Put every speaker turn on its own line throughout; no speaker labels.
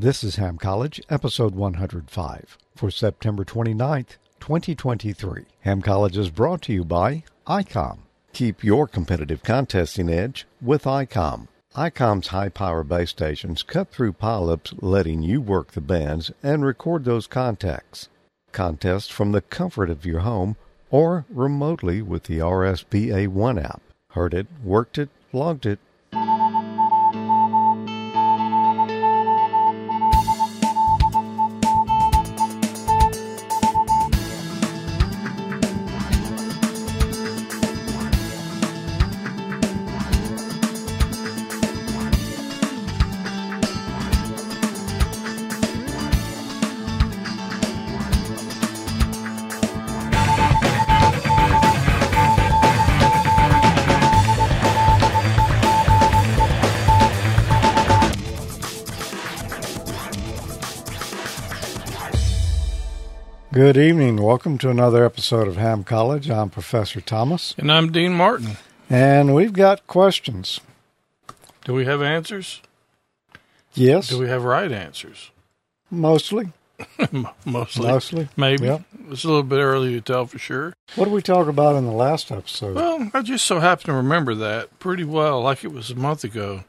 This is Ham College, episode 105, for September 29th, 2023. Ham College is brought to you by ICOM. Keep your competitive contesting edge with ICOM. ICOM's high power base stations cut through pileups, letting you work the bands and record those contacts. Contest from the comfort of your home or remotely with the RSBA One app. Heard it, worked it, logged it. Welcome to another episode of Ham College. I'm Professor Thomas,
And I'm Dean Martin.
and we've got questions.
Do we have answers?
Yes,
Do we have right answers?
mostly.
Mostly.
Mostly.
Maybe.
Yep.
It's a little bit early to tell for sure.
What did we talk about in the last episode?
Well, I just so happen to remember that pretty well, like it was a month ago.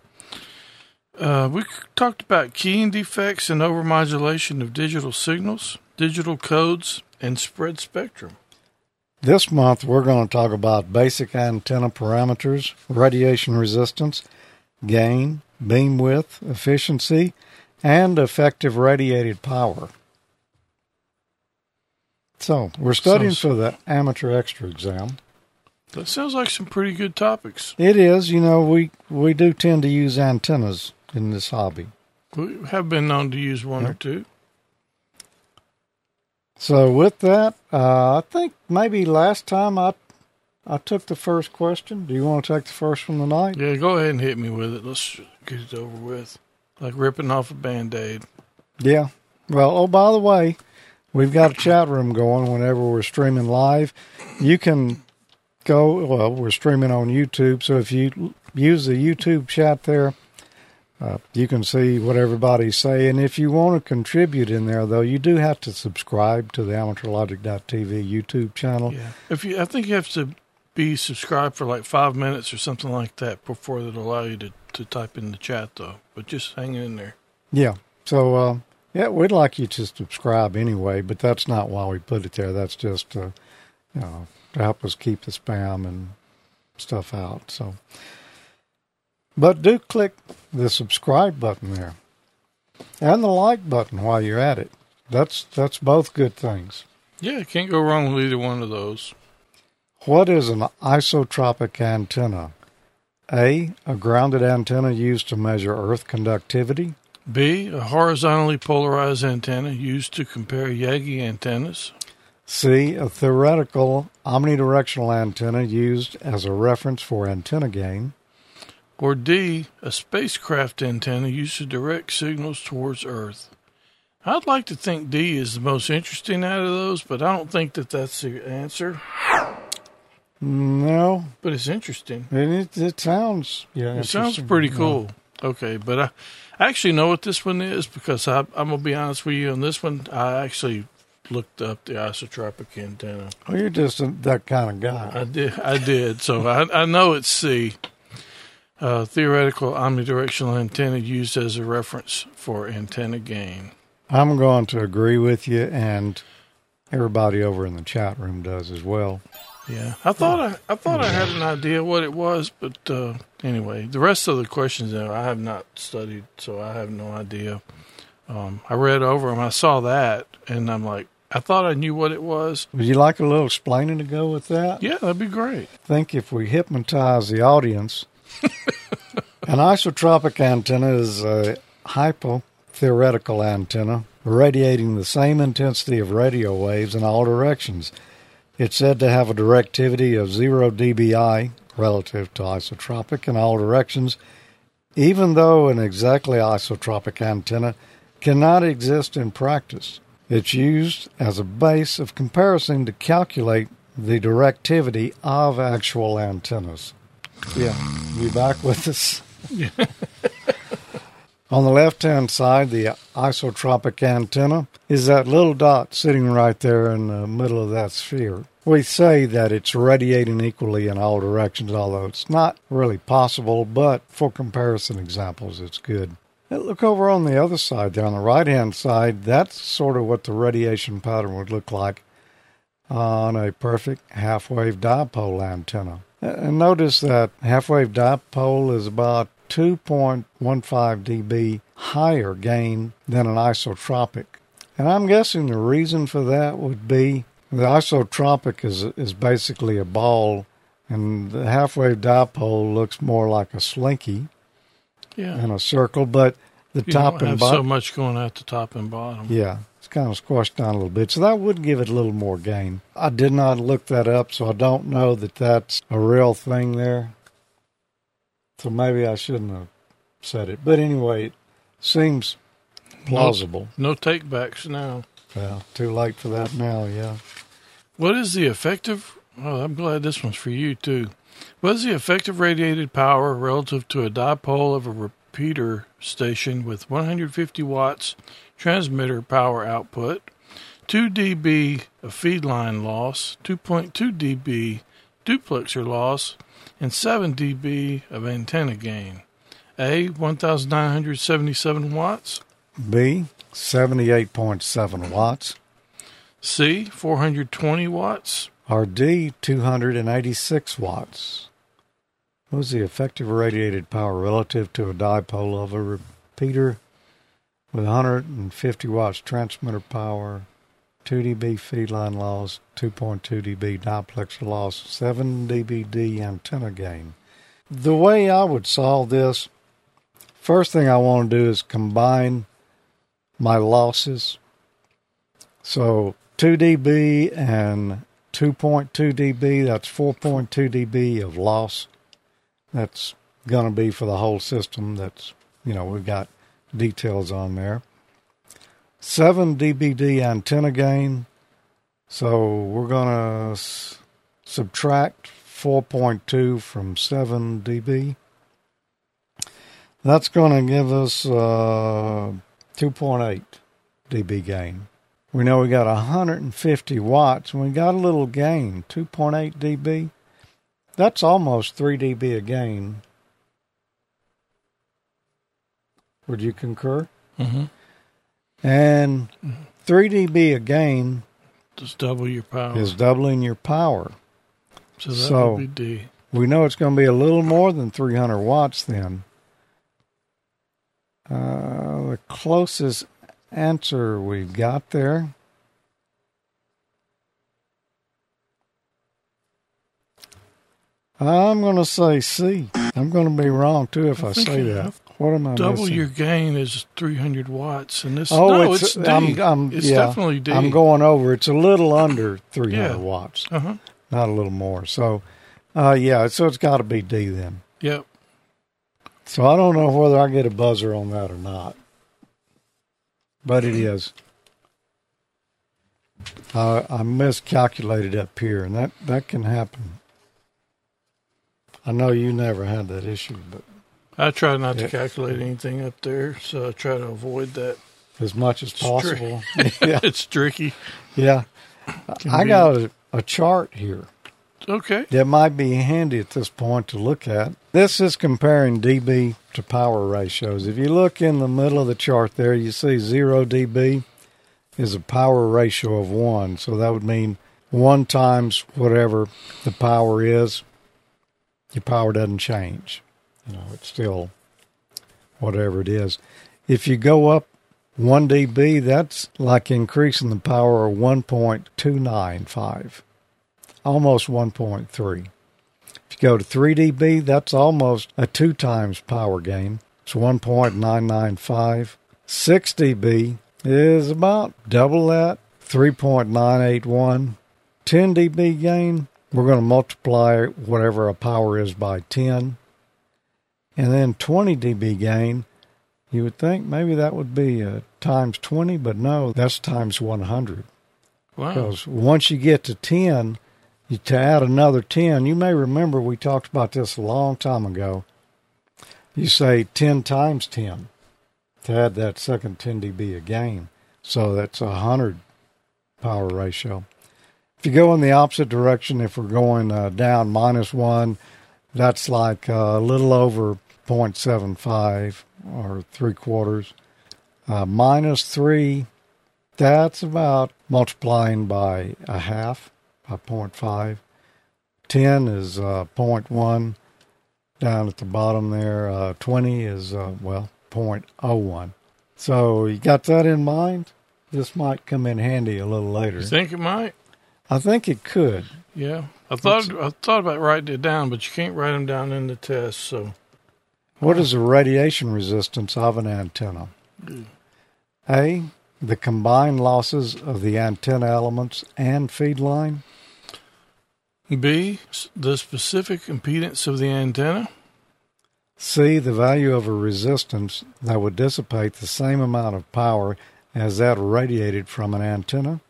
Uh, we talked about keying defects and overmodulation of digital signals, digital codes, and spread spectrum.
This month, we're going to talk about basic antenna parameters, radiation resistance, gain, beam width, efficiency, and effective radiated power. So, we're studying
Sounds-
for the amateur extra exam.
That sounds like some pretty good topics.
It is, you know, we, we do tend to use antennas in this hobby.
We have been known to use one or two.
So, with that, uh, I think maybe last time I I took the first question. Do you want to take the first one tonight?
Yeah, go ahead and hit me with it. Let's get it over with. Like ripping off a band aid.
Yeah. Well, oh, by the way, we've got a chat room going whenever we're streaming live. You can go, well, we're streaming on YouTube. So if you use the YouTube chat there, uh, you can see what everybody's saying. If you want to contribute in there, though, you do have to subscribe to the amateurlogic.tv YouTube channel.
Yeah. If you, I think you have to be subscribed for like five minutes or something like that before it'll allow you to, to type in the chat, though. But just hang in there.
Yeah. So, uh, yeah, we'd like you to subscribe anyway, but that's not why we put it there. That's just, uh, you know, to help us keep the spam and stuff out. So, but do click the subscribe button there and the like button while you're at it. That's that's both good things.
Yeah, can't go wrong with either one of those.
What is an isotropic antenna? A, a grounded antenna used to measure earth conductivity.
B, a horizontally polarized antenna used to compare Yagi antennas.
C. A theoretical omnidirectional antenna used as a reference for antenna gain.
Or D, a spacecraft antenna used to direct signals towards Earth. I'd like to think D is the most interesting out of those, but I don't think that that's the answer.
No,
But it's interesting.
and it, it sounds yeah.
It sounds
interesting.
pretty
Yeah.
cool. Okay, but I, I actually know what this one is because I, I'm gonna be honest with you on this one. I actually looked up the isotropic antenna.
Oh, you're just a, that kind of guy.
I did. I did. So I, I know it's C. Uh, theoretical omnidirectional antenna used as a reference for antenna gain.
I'm going to agree with you, and everybody over in the chat room does as well.
Yeah, I thought I, I thought I had an idea what it was, but uh, anyway, the rest of the questions there I have not studied, so I have no idea. Um, I read over them, I saw that, and I'm like, I thought I knew what it was.
Would you like a little explaining to go with that?
Yeah, that'd be great.
think if we hypnotize the audience, an isotropic antenna is a hypotheoretical antenna radiating the same intensity of radio waves in all directions. It's said to have a directivity of 0 dBi relative to isotropic in all directions, even though an exactly isotropic antenna cannot exist in practice. It's used as a base of comparison to calculate the directivity of actual antennas. Yeah, you back with us? On the left hand side, the isotropic antenna is that little dot sitting right there in the middle of that sphere. We say that it's radiating equally in all directions, although it's not really possible, but for comparison examples, it's good. Look over on the other side there, on the right hand side, that's sort of what the radiation pattern would look like on a perfect half wave dipole antenna. And notice that half wave dipole is about 2.15 dB higher gain than an isotropic. And I'm guessing the reason for that would be the isotropic is is basically a ball, and the half wave dipole looks more like a slinky
Yeah.
in a circle. But the
you
top and
have so much going out the top and bottom.
yeah, kind of squashed down a little bit. So that would give it a little more gain. I did not look that up, so I don't know that that's a real thing there. So maybe I shouldn't have said it. But anyway, it seems plausible.
No takebacks now.
Well, too late for that now, yeah.
What is the effective? Oh, I'm glad this one's for you too. What is the effective radiated power relative to a dipole of a repeater station with 150 watts transmitter power output, 2 dB of feed line loss, 2.2 dB duplexer loss, and 7 dB of antenna gain? A. 1977 watts.
B, 78.7 watts.
C. 420 watts.
Or D, 286 watts. What was the effective radiated power relative to a dipole of a repeater with 150 watts transmitter power, 2 dB feed line loss, 2.2 dB duplexer loss, 7 dBd antenna gain? The way I would solve this, first thing I want to do is combine my losses. So 2 dB and 2.2 dB, that's 4.2 dB of loss. That's going to be for the whole system. That's, you know, we've got details on there. 7 dBd antenna gain. So we're going to s- subtract 4.2 from 7 dB. That's going to give us uh, 2.8 dB gain. We know we got 150 watts, and we got a little gain, 2.8 dB. That's almost 3 dB a gain. Would you concur?
Mm-hmm.
And 3 dB a gain
Just double your power.
is doubling your power.
so that
so-
would be D.
We know it's going to be a little more than 300 watts then. Uh, the closest answer we've got there. I'm going to say C. I'm going to be wrong too if I,
I
say that.
have
What am I
Double
missing?
your gain is 300 watts, and this.
Oh,
no,
it's,
it's, D.
I'm, I'm,
it's
yeah,
definitely D.
I'm going over. It's a little under 300
Yeah.
watts,
Uh huh.
not a little more. So, uh, yeah, so it's got to be D then.
Yep.
So I don't know whether I get a buzzer on that or not, but it is. Uh, I miscalculated up here, and that, that can happen. I know you never had that issue, but
I try not to calculate anything up there, so I try to avoid that.
as much as possible. yeah,
it's tricky.
yeah.
Can
I
be-
got a, a chart here.
Okay.
that might be handy at this point to look at. This is comparing dB to power ratios. If you look in the middle of the chart there, you see 0 dB is a power ratio of 1. So that would mean 1 times whatever the power is, your power doesn't change. You know, it's still whatever it is. If you go up 1 dB, that's like increasing the power of 1.295 almost 1.3. If you go to 3 dB, that's almost a two times power gain. It's 1.995. 6 dB is about double that, 3.981. 10 dB gain, we're going to multiply whatever a power is by 10. And then 20 dB gain, you would think maybe that would be uh, times 20, but no, that's times 100.
Wow.
Because once you get to 10, you to add another 10. You may remember we talked about this a long time ago. You say 10 times 10. to add that second 10 dB gain. So that's a 100 power ratio. If you go in the opposite direction, if we're going uh, down minus 1, that's like a little over 0.75 or 3 quarters. Uh, minus 3, that's about multiplying by a half, by 0.5. 10 is uh, 0.1 down at the bottom there. Uh, 20 is, uh, well, 0.01. So you got that in mind? This might come in handy a little later.
You think it might?
I think it could.
Yeah. I thought I thought about writing it down, but you can't write them down in the test. So,
What is the radiation resistance of an antenna? A. The combined losses of the antenna elements and feed line.
B, the specific impedance of the antenna.
C. The value of a resistance that would dissipate the same amount of power as that radiated from an antenna.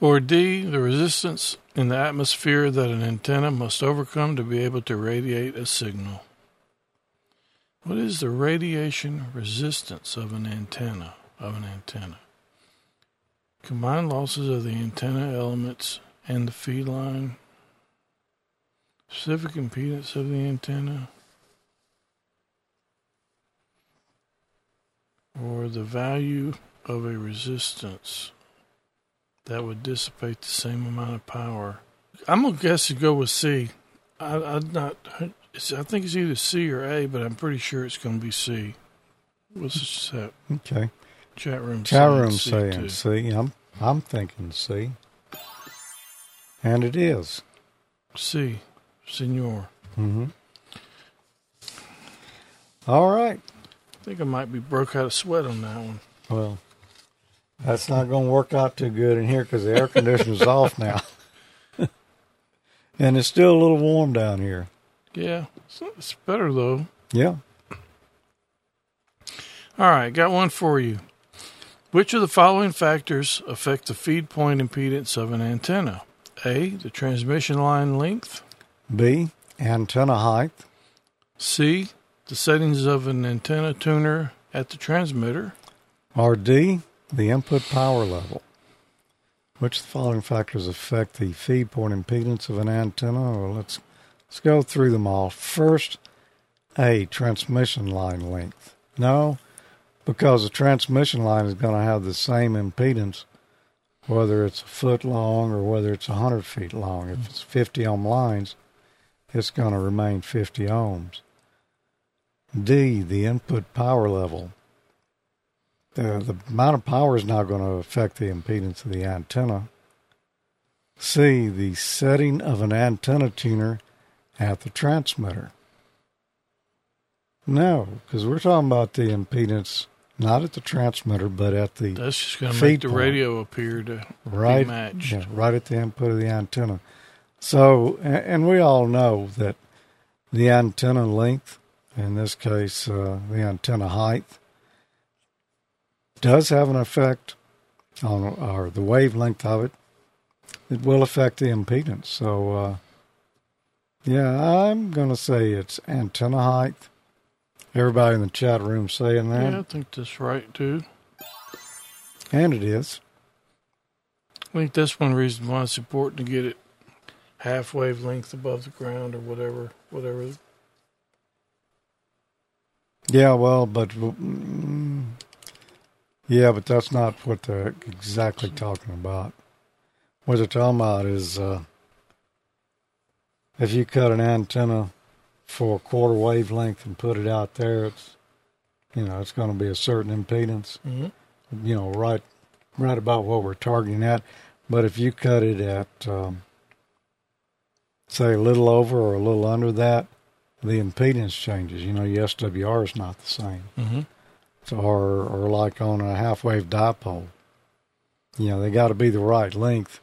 Or D, the resistance in the atmosphere that an antenna must overcome to be able to radiate a signal. What is the radiation resistance of an antenna? Of an antenna. Combined losses of the antenna elements and the feed line. Specific impedance of the antenna. Or the value of a resistance that would dissipate the same amount of power. I'm gonna guess to go with C. I, I'm not. It's, I think it's either C or A, but I'm pretty sure it's going to be C. What's the chat,
Okay.
chat room?
Chat
saying
room
C
saying? C. I'm I'm thinking C. And it is.
C, Senor.
Mm-hmm. All right.
I think I might be broke out of sweat on that one.
Well, that's not going to work out too good in here because the air conditioner's off now, and it's still a little warm down here.
Yeah, it's, it's better though.
Yeah.
All right, got one for you. Which of the following factors affect the feed point impedance of an antenna? A. The transmission line length.
B. Antenna height.
C. The settings of an antenna tuner at the transmitter.
Or D. The input power level. Which the following factors affect the feed point impedance of an antenna? Well, let's let's go through them all. First, A. Transmission line length. No, because the transmission line is going to have the same impedance whether it's a foot long or whether it's 100 feet long. If it's 50 ohm lines, it's going to remain 50 ohms. D, the input power level. The, the amount of power is not going to affect the impedance of the antenna. C, the setting of an antenna tuner at the transmitter. No, because we're talking about the impedance not at the transmitter, but at the
That's just going to make the
point.
radio appear to
right,
matched.
yeah, right at the input of the antenna. So, a- and we all know that the antenna length, in this case, uh, the antenna height, does have an effect on or the wavelength of it. It will affect the impedance. So, uh, yeah, I'm going to say it's antenna height. Everybody in the chat room saying that,
Yeah, I think that's right too.
and it is.
I think that's one reason why it's important to get it half wavelength above the ground or whatever, whatever.
Yeah, well, but mm, yeah, but that's not what they're exactly talking about. What they're talking about is uh, if you cut an antenna for a quarter wavelength and put it out there, it's you know it's going to be a certain impedance.
Mm-hmm.
You know, right, right about what we're targeting at. But if you cut it at um, say a little over or a little under that, the impedance changes. You know, your SWR is not the same.
Mm-hmm.
Or, or like on a half wave dipole. You know, they got to be the right length.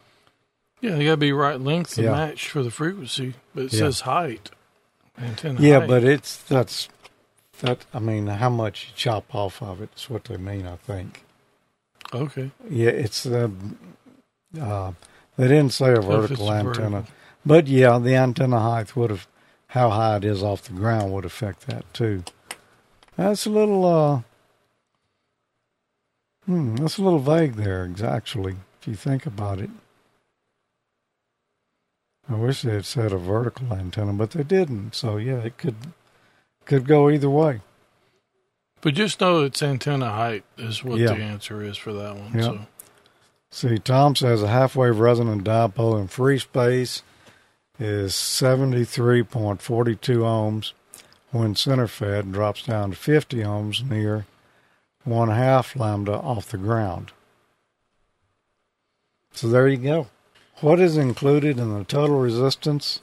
Yeah, they got to be right length to
Yeah.
match for the frequency, but it
Yeah.
says height. Antenna
Yeah,
height.
but it's that's that. I mean, how much you chop off of it is what they mean. I think.
okay.
Yeah, it's uh, uh, they didn't say a vertical antenna,
vertical.
but yeah, the antenna height would have how high it is off the ground would affect that too. That's a little uh, Hmm, that's a little vague there, actually, if you think about it. I wish they had said a vertical antenna, but they didn't. So yeah, it could could go either way.
But just know it's antenna height is what
Yeah.
the answer is for that one.
Yeah.
So
See, Tom says a half wave resonant dipole in free space is 73.42 ohms. When center fed, drops down to 50 ohms near one half lambda off the ground. So there you go. What is included in the total resistance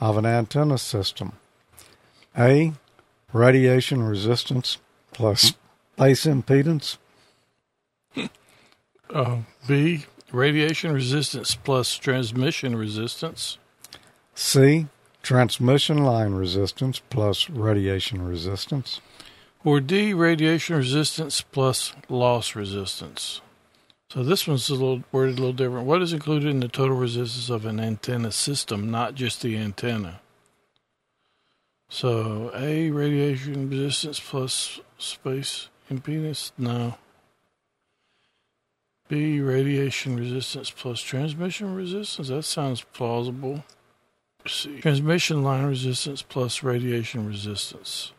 of an antenna system? A. Radiation resistance plus space impedance.
uh, B, radiation resistance plus transmission resistance.
C. Transmission line resistance plus radiation resistance.
Or D, radiation resistance plus loss resistance. So this one's a little worded a little different. What is included in the total resistance of an antenna system, not just the antenna? So A, radiation resistance plus space impedance? No. B, radiation resistance plus transmission resistance? That sounds plausible. C, transmission line resistance plus radiation resistance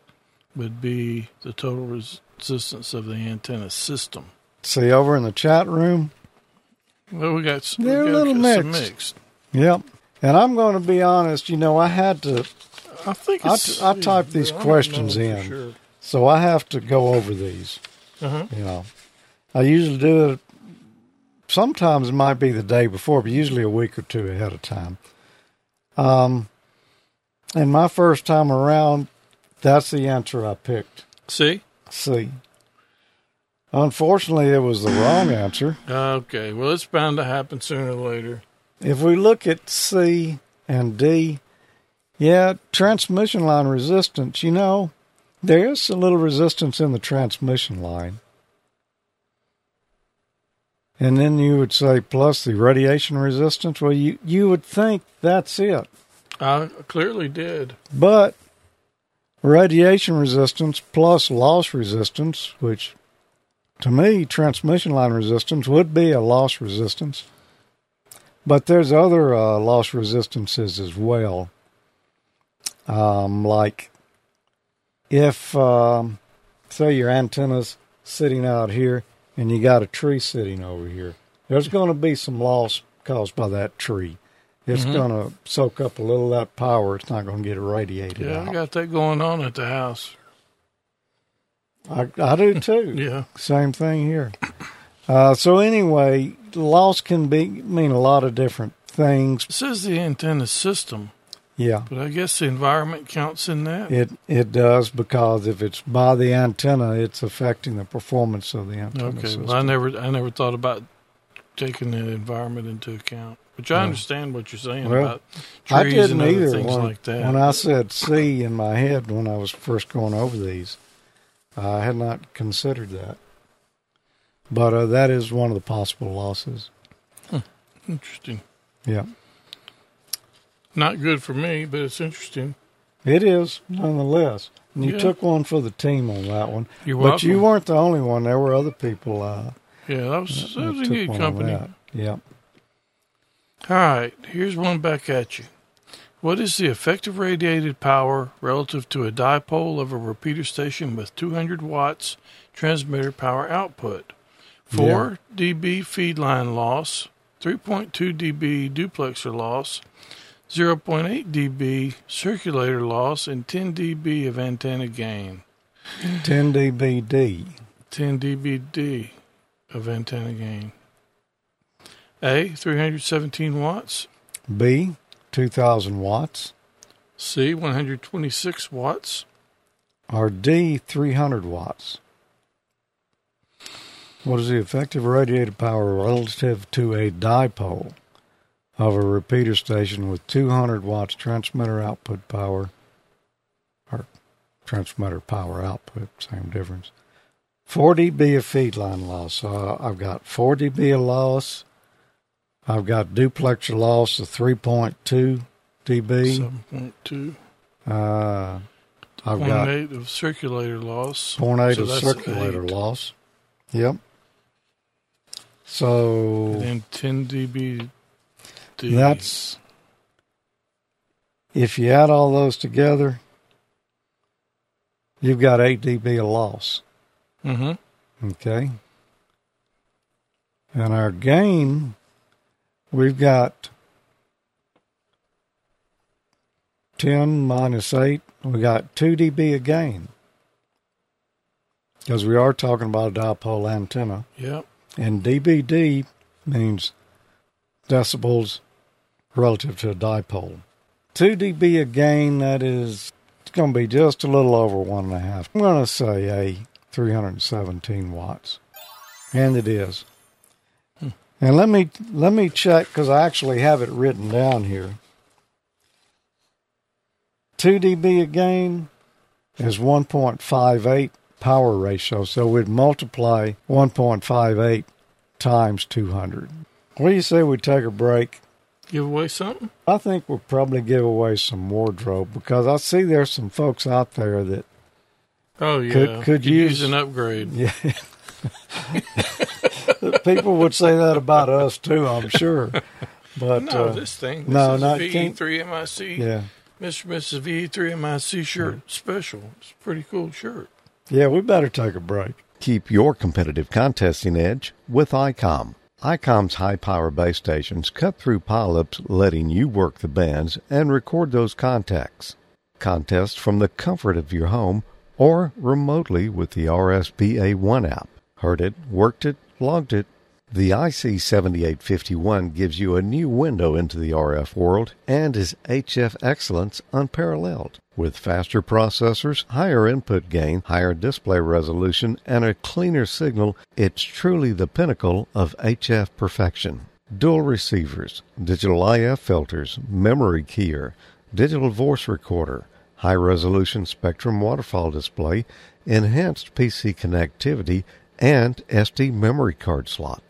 would be the total resistance of the antenna system.
See over in the chat room?
Well, we got,
They're a
got
little
some
mixed.
mixed.
Yep. And I'm going to be honest, you know, I had to,
I think
I
it's,
t- I typed these
I
questions in.
Sure.
so I have to go over these,
Uh-huh.
you know. I usually do it, sometimes it might be the day before, but usually a week or two ahead of time. Um, and my first time around, that's the answer I picked.
See?
C. Unfortunately, it was the wrong answer.
Okay. Well, it's bound to happen sooner or later.
If we look at C and D, yeah, transmission line resistance, you know, there is a little resistance in the transmission line. And then you would say plus the radiation resistance. Well, you, you would think that's it.
I clearly did.
But radiation resistance plus loss resistance, which to me, transmission line resistance would be a loss resistance. But there's other uh, loss resistances as well. Um, like if, um, say, your antenna's sitting out here and you got a tree sitting over here, there's going to be some loss caused by that tree. It's
Mhm.
going to soak up a little of that power. It's not going to get irradiated
Yeah, I got that going on at the house.
I, I do too.
Yeah.
Same thing here. Uh, so anyway, loss can be mean a lot of different things.
It says the antenna system,
Yeah,
but I guess the environment counts in that.
it it does because if it's by the antenna, it's affecting the performance of the antenna
Okay. Well, I never, I never thought about taking the environment into account. Which I understand what you're saying
Well,
about
I
trees
didn't
and other
either
things
when,
like that.
when I said C in my head when I was first going over these. I had not considered that, but uh, that is one of the possible losses.
Interesting.
Yeah,
Not good for me, but it's interesting.
it is nonetheless. And you
Yeah.
took one for the team on that one.
You're
But
welcome.
you weren't the only one. There were other people. Uh,
yeah, that was, that
that
was
took
good company.
Yeah.
All right, here's one back at you. What is the effective radiated power relative to a dipole of a repeater station with 200 watts transmitter power output? 4 dB feed line loss, 3.2 dB duplexer loss, 0.8 dB circulator loss, and 10 dB of antenna gain.
10 dBd.
10 dBd of antenna gain. A, 317 watts.
B, 2,000 watts.
C, 126 watts.
Or D, 300 watts. What is the effective radiated power relative to a dipole of a repeater station with 200 watts transmitter output power? Or transmitter power output, same difference. 4 dB of feed line loss. So I've got 4 dB of loss. I've got duplexer loss of 3.2 dB.
7.2.
Uh, I've got
0.8 of circulator loss.
0.8
So
of circulator
eight.
loss. Yep. So
And 10 dB.
That's- if you add all those together, you've got 8 dB of loss.
Mm hmm
Okay. And our gain, we've got 10 minus 8, we got 2 dB of gain. Because we are talking about a dipole antenna.
Yep.
And dBd means decibels relative to a dipole. 2 dB of gain, that is, it's going to be just a little over one and a half. I'm going to say a 317 watts. And it is. And let me let me check because I actually have it written down here. 2 dB of gain is 1.58 power ratio, so we'd multiply 1.58 times 200. What do you say we take a break?
Give away something?
I think we'll probably give away some wardrobe because I see there's some folks out there that
Oh, yeah.
Could- could use-
an upgrade.
yeah. People would say that about us too, I'm sure. But
No,
uh,
this thing. This
no,
is
not VE
three MIC.
yeah,
Mr. and Mrs. VE3 MIC shirt special. It's a pretty cool shirt.
yeah, we better take a break.
Keep your competitive contesting edge with ICOM. ICOM's high power base stations cut through pileups, letting you work the bands and record those contacts. Contest from the comfort of your home or remotely with the RSBA One app. Heard it, worked it, logged it. The IC7851 gives you a new window into the RF world and is HF excellence unparalleled. With faster processors, higher input gain, higher display resolution, and a cleaner signal, it's truly the pinnacle of HF perfection. Dual receivers, digital IF filters, memory keyer, digital voice recorder, high resolution spectrum waterfall display, enhanced PC connectivity, and SD memory card slot.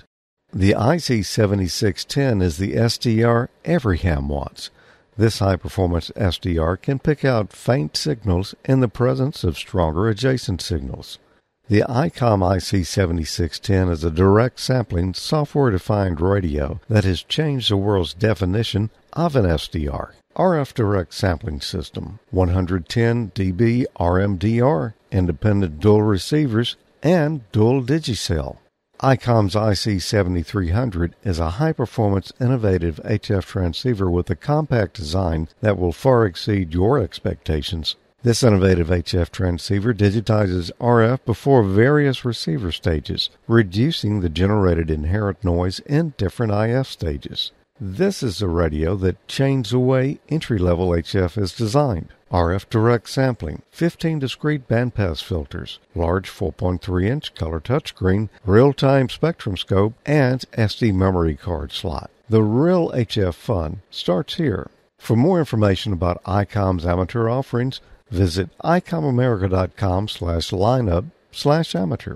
The IC7610 is the SDR every ham wants. This high performance SDR can pick out faint signals in the presence of stronger adjacent signals. The ICOM IC7610 is a direct sampling software defined radio that has changed the world's definition of an SDR. RF Direct Sampling System, 110 dB RMDR, independent dual receivers, and dual digicell. ICOM's IC7300 is a high performance, innovative HF transceiver with a compact design that will far exceed your expectations. This innovative HF transceiver digitizes RF before various receiver stages, reducing the generated inherent noise in different IF stages. This is a radio that changed the way entry level HF is designed. RF direct sampling, 15 discrete bandpass filters, large 4.3 inch color touchscreen, real time spectrum scope, and SD memory card slot. The real HF fun starts here. For more information about ICOM's amateur offerings, visit icomamerica.com slash lineup slash amateur.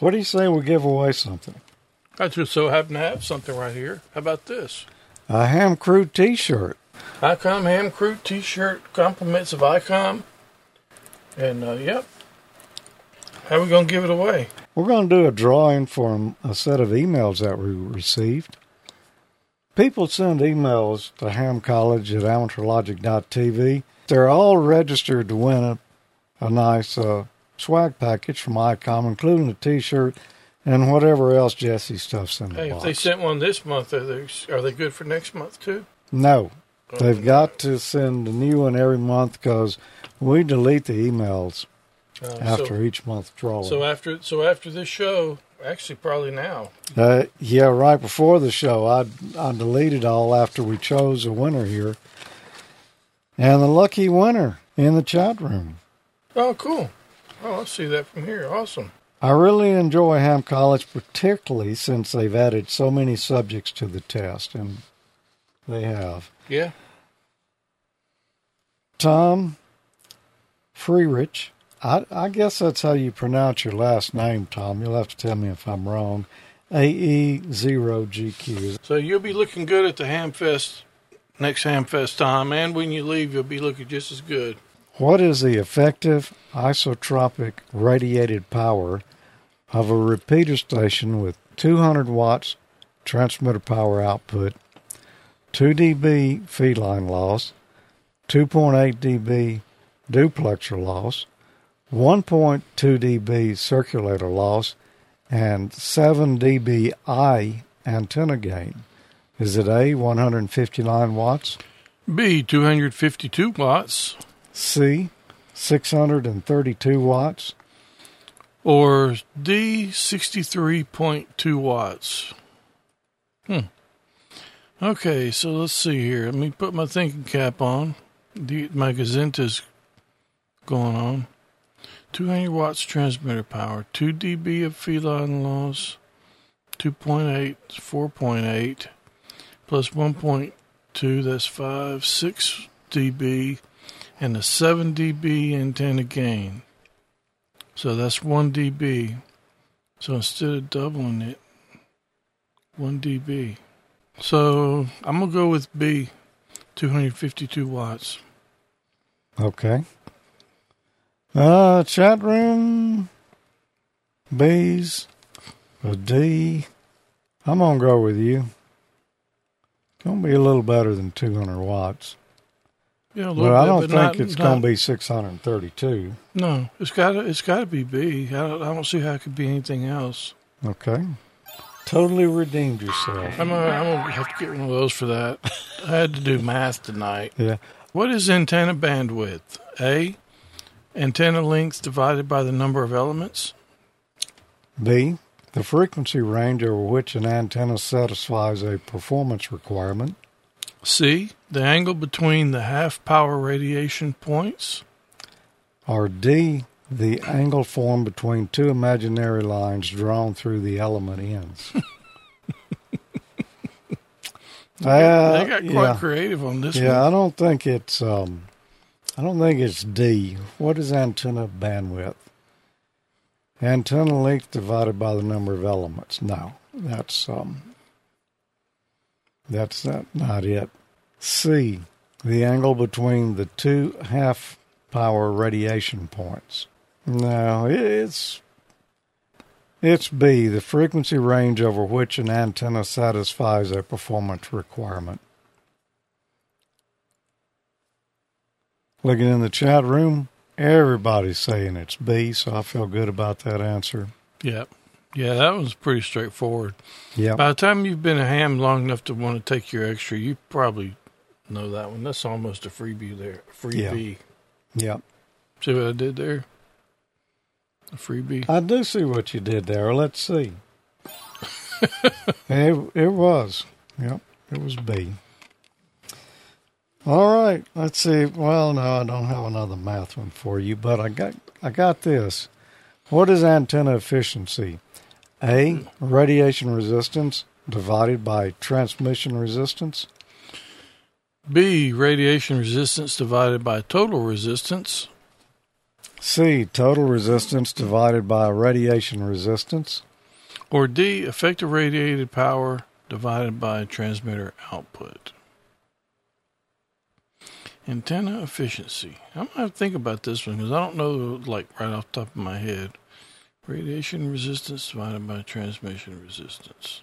What do you say we give away something?
I just so happen to have something right here. How about this?
A Ham Crew T-shirt.
ICOM Ham Crew T-shirt, compliments of ICOM, and uh, yep. How are we gonna give it away?
We're going to do a drawing for a set of emails that we received. People send emails to Ham College at amateurlogic.tv. They're all registered to win a, a nice uh, swag package from ICOM, including a T-shirt and whatever else Jesse stuffs in the
Hey, if they sent one this month, are they, are they good for next month too?
no, they've got to send a new one every month because we delete the emails
Uh,
after
so,
each month drawing.
so after so after this show, actually probably now.
Uh, yeah, right before the show, I I deleted all after we chose a winner here, and the lucky winner in the chat room.
Oh, cool. Oh, I see that from here. Awesome.
I really enjoy Ham College, particularly since they've added so many subjects to the test, and they have.
Yeah.
Tom Freerich, I, I guess that's how you pronounce your last name, Tom. You'll have to tell me if I'm wrong. AE0GQ.
So you'll be looking good at the Hamfest next Hamfest time, and when you leave, you'll be looking just as good.
What is the effective isotropic radiated power of a repeater station with 200 watts transmitter power output, 2 dB feedline loss, 2.8 dB duplexer loss, 1.2 dB circulator loss, and 7 dBi antenna gain. Is it A, 159 watts?
B, 252 watts.
C, 632 watts?
Or D, 63.2 watts. Hmm. Okay, so let's see here. Let me put my thinking cap on. The, my Gazinta's going on. 200 watts transmitter power, 2 dB of feedline loss, 2.8, 4.8, plus 1.2, that's 5, 6 dB, and a 7 dB antenna gain. So that's 1 dB. So instead of doubling it, 1 dB. So I'm going to go with B, 252 watts.
Okay. Uh, chat room, B's, a D. I'm going to go with you. To be a little better than 200 watts.
Yeah, a little
But
little
I don't
but
think
not-
it's
not-
going to be 632.
No, it's got to it's got to be B. I don't, I don't see how it could be anything else.
Okay. Totally redeemed yourself.
I'm gonna, I'm gonna have to get one of those for that. I had to do math tonight.
Yeah.
What is antenna bandwidth? A. Antenna length divided by the number of elements.
B. The frequency range over which an antenna satisfies a performance requirement.
C. The angle between the half power radiation points.
Or D. The angle formed between two imaginary lines drawn through the element ends. Uh,
they got quite
yeah.
creative on this
Yeah,
one.
I don't think it's um I don't think it's D. What is antenna bandwidth? Antenna length divided by the number of elements. No, that's um that's not, not it. C. The angle between the two half power radiation points. No, it's it's B, the frequency range over which an antenna satisfies a performance requirement. Looking in the chat room, everybody's saying it's B, so I feel good about that answer.
Yeah. Yeah, that was pretty straightforward.
Yeah.
By the time you've been a ham long enough to want to take your extra, you probably know that one. That's almost a freebie there. Freebie.
Yeah.
See what I did there? A freebie.
I do see what you did there. Let's see. it, it was. Yep. It was B. All right. Let's see. Well, no, I don't have another math one for you, but I got I got this. What is antenna efficiency? A. Radiation resistance divided by transmission resistance.
B, radiation resistance divided by total resistance.
C. Total resistance divided by radiation resistance.
Or D, effective radiated power divided by transmitter output. Antenna efficiency. I'm going to to think about this one because I don't know, like, right off the top of my head. Radiation resistance divided by transmission resistance.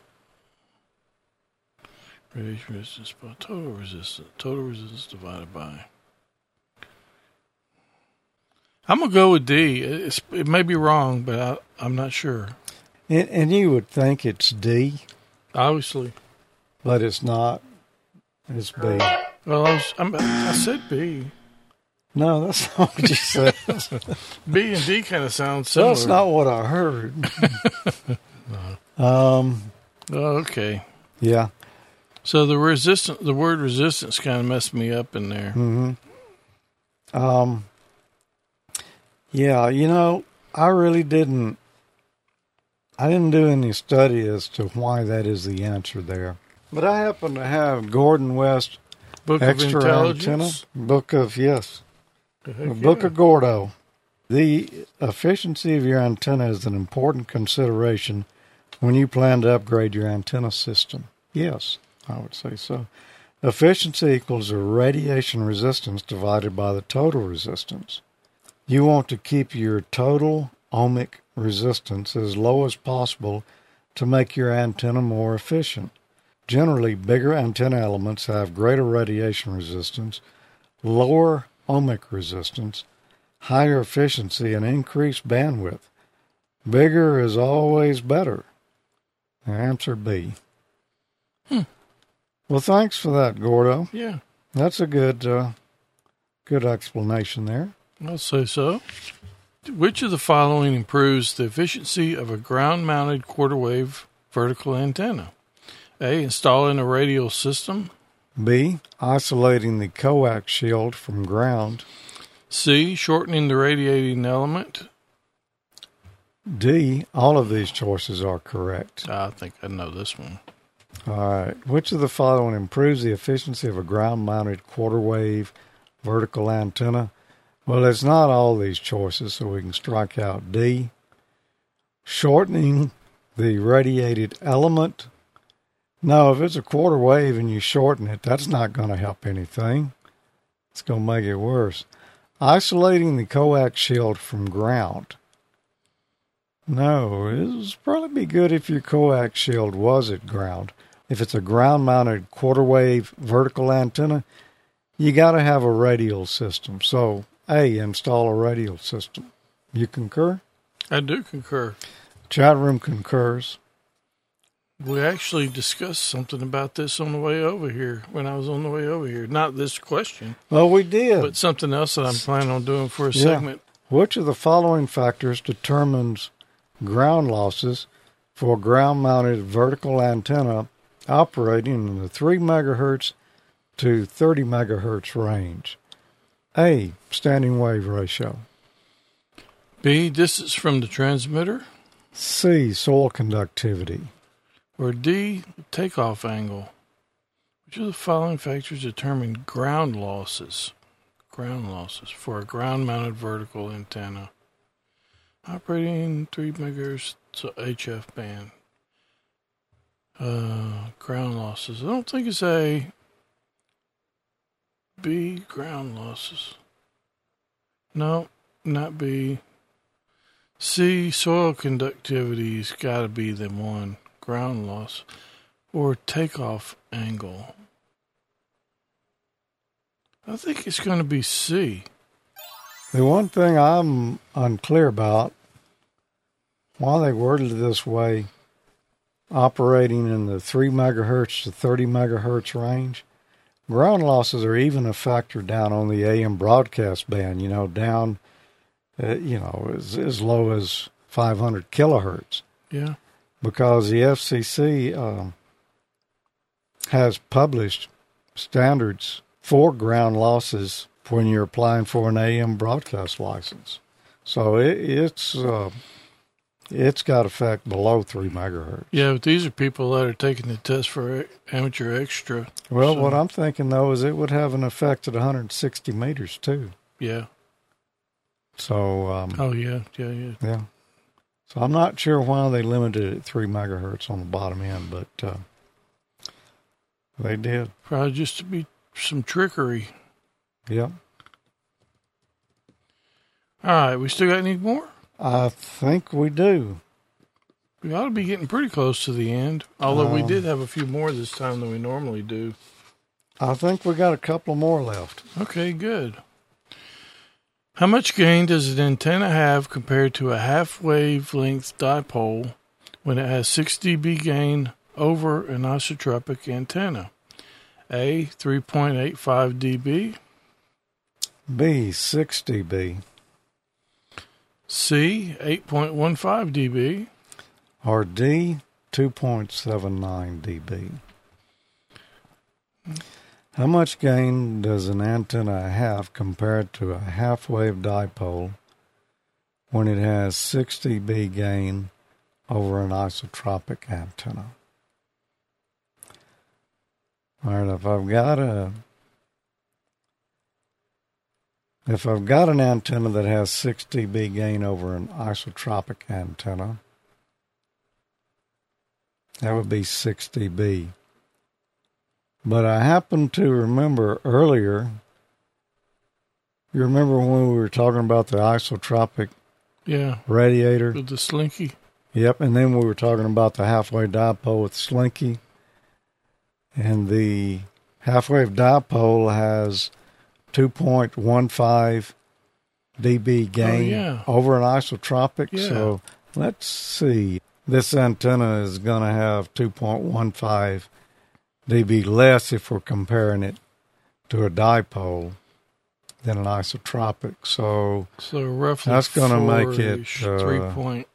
Radiation resistance by total resistance. Total resistance divided by. I'm going to go with D. It's, it may be wrong, but I, I'm not sure.
And, and you would think it's D,
Obviously.
but it's not. It's B.
Well, I, was, I'm, I said B.
No, that's not what you said.
B and D kind of sound similar.
that's not what I heard. um,
Oh, okay.
yeah.
So the resistant, the word resistance kind of messed me up in there.
hmm Um, yeah, you know, I really didn't. I didn't do any study as to why that is the answer there. But I happen to have Gordon West
Book of
Extra Antenna
Intelligence.
Book of yes, Book
yeah.
of Gordo. The efficiency of your antenna is an important consideration when you plan to upgrade your antenna system. Yes, I would say so. Efficiency equals the radiation resistance divided by the total resistance. You want to keep your total ohmic resistance as low as possible to make your antenna more efficient. Generally, bigger antenna elements have greater radiation resistance, lower ohmic resistance, higher efficiency, and increased bandwidth. Bigger is always better. Answer B.
Hmm.
Well, thanks for that, Gordo.
Yeah,
That's a good, uh, good explanation there.
I'll say so. Which of the following improves the efficiency of a ground mounted quarter wave vertical antenna? A. Installing a radial system.
B. Isolating the coax shield from ground.
C. Shortening the radiating element.
D. All of these choices are correct.
I think I know this one.
All right. Which of the following improves the efficiency of a ground mounted quarter wave vertical antenna? Well, it's not all these choices, so we can strike out D. Shortening the radiated element. No, if it's a quarter wave and you shorten it, that's not going to help anything. It's going to make it worse. Isolating the coax shield from ground. No, it would probably be good if your coax shield was at ground. If it's a ground mounted quarter wave vertical antenna, you got to have a radial system. So, A, install a radial system. You concur?
I do concur.
Chat room concurs.
We actually discussed something about this on the way over here when I was on the way over here. Not this question,
Well, we did.
but something else that I'm planning on doing for a
Yeah.
segment.
Which of the following factors determines ground losses for a ground mounted vertical antenna operating in the 3 megahertz to 30 megahertz range? A. Standing wave ratio.
B. Distance from the transmitter.
C. Soil conductivity.
Or D. Takeoff angle. Which of the following factors determine ground losses? Ground losses for a ground mounted vertical antenna. Operating 3 megahertz so HF band. Uh, ground losses. I don't think it's A. B. Ground losses. No, not B. C. Soil conductivity's got to be the one. Ground loss. Or takeoff angle. I think it's going to be C.
The one thing I'm unclear about why they worded it this way, operating in the 3 megahertz to 30 megahertz range, ground losses are even a factor down on the AM broadcast band, you know, down, uh, you know, as, as low as 500 kilohertz
Yeah.
because the FCC um, has published standards for ground losses when you're applying for an AM broadcast license. So it, it's uh, it's got effect below three megahertz.
Yeah, but these are people that are taking the test for amateur extra.
Well,
So-
what I'm thinking though is it would have an effect at 160 meters too.
Yeah.
So um,
Oh, yeah. Yeah, yeah.
yeah. So I'm not sure why they limited it at three megahertz on the bottom end, but uh, they did.
Probably just to be some trickery.
Yep.
All right. We still got any more?
I think we do.
We ought to be getting pretty close to the end. Although we
Um,
did have a few more this time than we normally do.
I think we got a couple more left.
Okay, good. How much gain does an antenna have compared to a half wavelength dipole when it has 6 dB gain over an isotropic antenna? A 3.85 dB,
B, 6 dB,
C 8.15 dB,
or D, 2.79 dB. How much gain does an antenna have compared to a half wave dipole when it has 6 dB gain over an isotropic antenna? All right, if I've got a if I've got an antenna that has 6 dB gain over an isotropic antenna, that would be 6 dB. But I happen to remember earlier, you remember when we were talking about the isotropic
Yeah,
radiator.
with the slinky.
Yep, and then we were talking about the half-wave dipole with Slinky. And the half-wave dipole has 2.15 dB gain
yeah.
over an isotropic.
Yeah.
So let's see. This antenna is going to have 2.15 dB less if we're comparing it to a dipole than an isotropic. So
So roughly
That's gonna make it, uh,
three point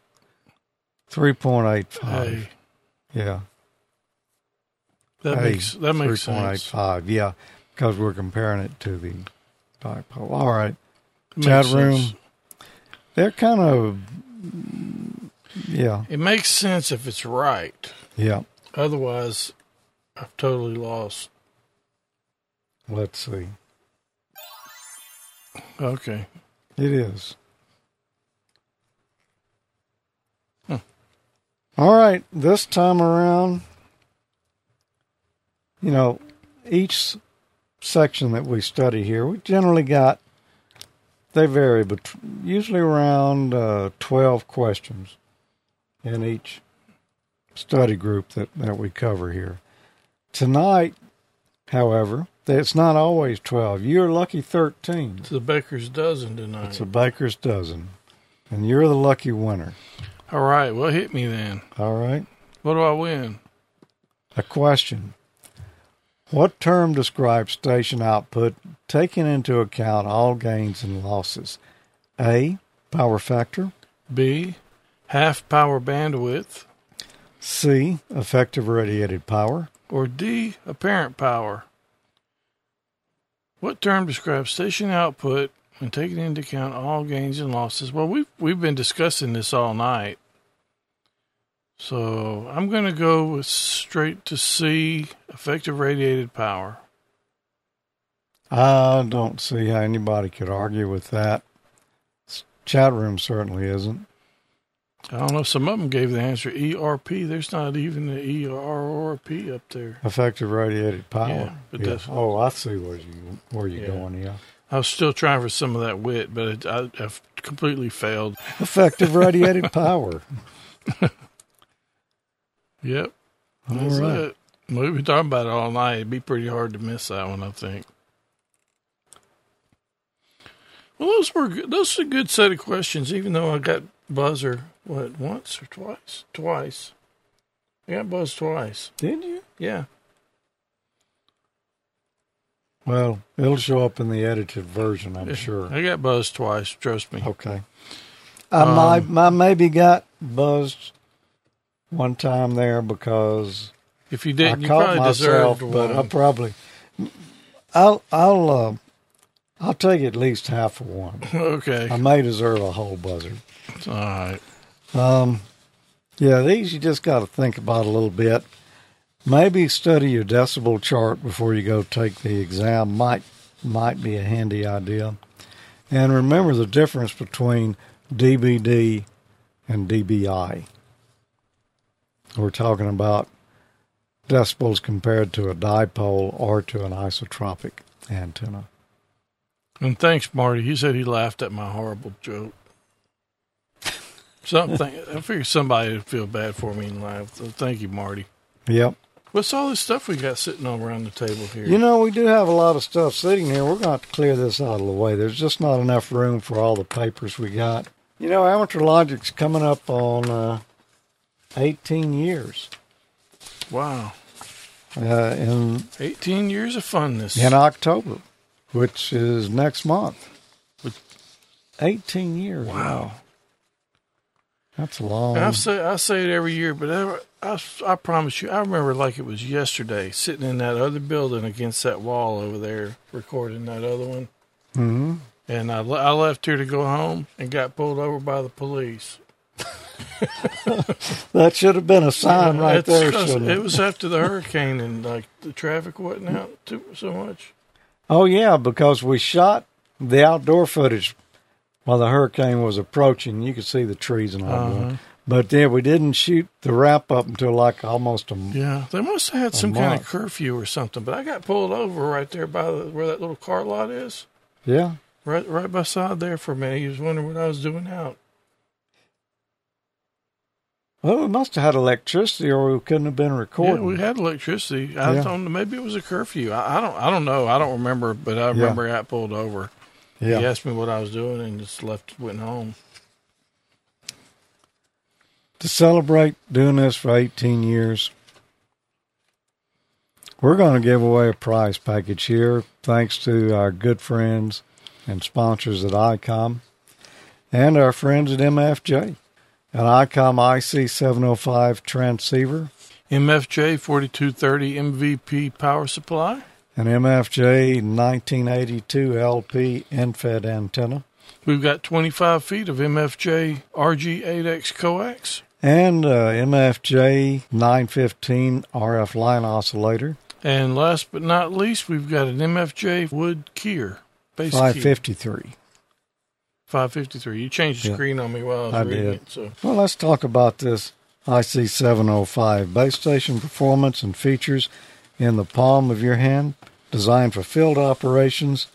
3.85.
eight.
Yeah.
That
Hey,
makes that makes sense.
3.85, yeah, because we're comparing it to the dipole. All right.
Makes
Chat
sense.
room. They're kind of, yeah,
It makes sense if it's right.
yeah.
Otherwise, I've totally lost.
Let's see.
Okay.
It is.
Hmm.
All right. This time around, you know, each section that we study here, we generally got, they vary, but usually around uh, 12 questions in each study group that, that we cover here. Tonight, however, it's not always 12. You're lucky 13.
It's the baker's dozen tonight.
It's a baker's dozen. And you're the lucky winner.
All right. Well, hit me then.
All right.
What do I win?
A question. What term describes station output taking into account all gains and losses? A. Power factor.
B. Half power bandwidth.
C. Effective radiated power.
Or D. Apparent power. What term describes station output when taking into account all gains and losses? Well, we've we've been discussing this all night. So I'm going to go with straight to C. Effective radiated power.
I don't see how anybody could argue with that. Chat room certainly isn't.
I don't know. Some of them gave the answer ERP. There's not even an E or or a P up there.
Effective radiated power.
Yeah, but that's-
Oh, I see where you where you're
Yeah.
going. Yeah.
I was still trying for some of that wit, but it, I, I've completely failed.
Effective radiated power.
Yep.
All
That's
right.
it. We've been talking about it all night. It'd be pretty hard to miss that one, I think. Well, those were good. those are a good set of questions. Even though I got buzzer what once or twice, twice. I got buzzed twice.
Did you?
Yeah.
Well, it'll show up in the edited version, I'm sure.
I got buzzed twice. Trust me.
Okay. I
Um,
might, I maybe got buzzed one time there because
If you didn't, you
caught
probably
myself,
deserved
but
one.
I probably, I'll, I'll, uh, I'll take at least half of one.
okay.
I may deserve a whole buzzard.
all right.
Um, yeah, these you just got to think about a little bit. Maybe study your decibel chart before you go take the exam. Might might be a handy idea. And remember the difference between dBd and dBi. We're talking about decibels compared to a dipole or to an isotropic antenna.
And thanks, Marty. He said he laughed at my horrible joke. Something. I figured somebody would feel bad for me and laugh. So thank you, Marty.
Yep.
What's all this stuff we got sitting all around the table here?
You know, we do have a lot of stuff sitting here. We're going to have to clear this out of the way. There's just not enough room for all the papers we got. You know, Amateur Logic's coming up on uh, 18 years.
wow.
Uh, in
18 years of funness.
in October, which is next month.
With-
18 years.
wow.
That's a long.
I say I say it every year, but I, I, I promise you, I remember like it was yesterday, sitting in that other building against that wall over there, recording that other one.
Mhm.
And I, I left here to go home and got pulled over by the police.
That should have been a sign right there.
it
it?
was after the hurricane and like the traffic wasn't out too so much.
Oh yeah, because we shot the outdoor footage while the hurricane was approaching. You could see the trees and all
Uh-huh.
that. But then we didn't shoot the wrap up until like almost a
Yeah, they must have had some kind of curfew or something. But I got pulled over right there by the, where that little car lot is,
yeah.
right right beside there for a minute. He was wondering what I was doing out.
Well, we must have had electricity, or we couldn't have been
Yeah, we had electricity. I
Yeah.
don't. Maybe it was a curfew. I, I don't. I don't know. I don't remember. But I remember I pulled over.
yeah.
He asked me what I was doing and just left. Went home.
to celebrate doing this for 18 years, we're going to give away a prize package here, thanks to our good friends and sponsors at ICOM and our friends at MFJ. An ICOM IC705 transceiver,
MFJ 4230 MVP power supply.
an MFJ 1982 LP end-fed antenna,
We've got 25 feet of MFJ RG8X coax.
and uh, MFJ 915 RF line isolator,
And last but not least, we've got an MFJ wood keyer. Base key.
553.
553. You changed the
Yeah.
screen on me while I was
I
reading
did.
it. So
Well, let's talk about this IC705 base station performance and features in the palm of your hand, designed for field operations.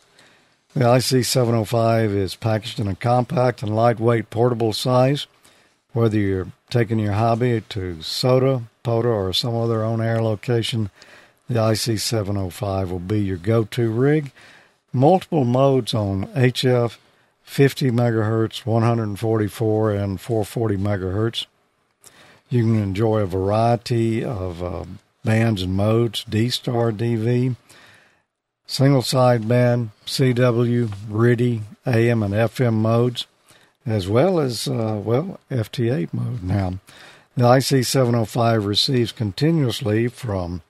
The IC705 is packaged in a compact and lightweight portable size. Whether you're taking your hobby to SOTA, POTA, or some other on air location, the IC705 will be your go to rig. Multiple modes on HF, 50 megahertz, 144, and 440 megahertz. You can enjoy a variety of uh, bands and modes D-Star DV, single sideband, CW, RTTY, AM, and FM modes, as well as, uh, well, FT8 mode now. The IC705 receives continuously from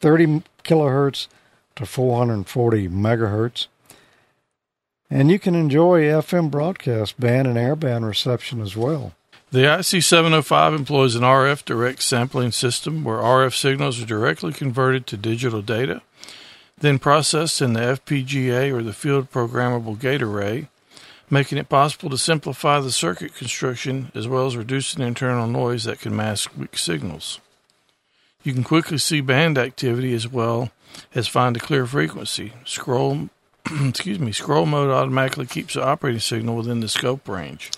30 kilohertz to 440 megahertz. And you can enjoy FM broadcast band and airband reception as well.
the IC705 employs an RF direct sampling system where RF signals are directly converted to digital data, then processed in the FPGA or the field programmable gate array, making it possible to simplify the circuit construction as well as reducing internal noise that can mask weak signals. You can quickly see band activity as well as find a clear frequency. Scroll excuse me, scroll mode automatically keeps the operating signal within the scope range.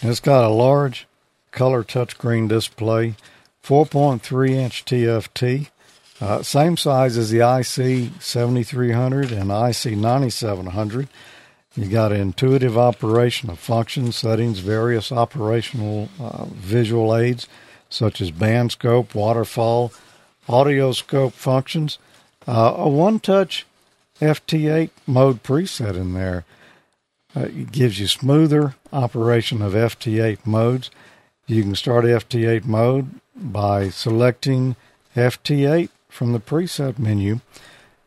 It's got a large color touchscreen display, 4.3 inch TFT, uh, same size as the IC 7300 and IC 9700. You got intuitive operation of functions, settings, various operational uh, visual aids such as band scope, waterfall, audio scope functions, uh, a one touch FT8 mode preset in there. Uh, it gives you smoother operation of FT8 modes. You can start FT8 mode by selecting FT8 from the preset menu,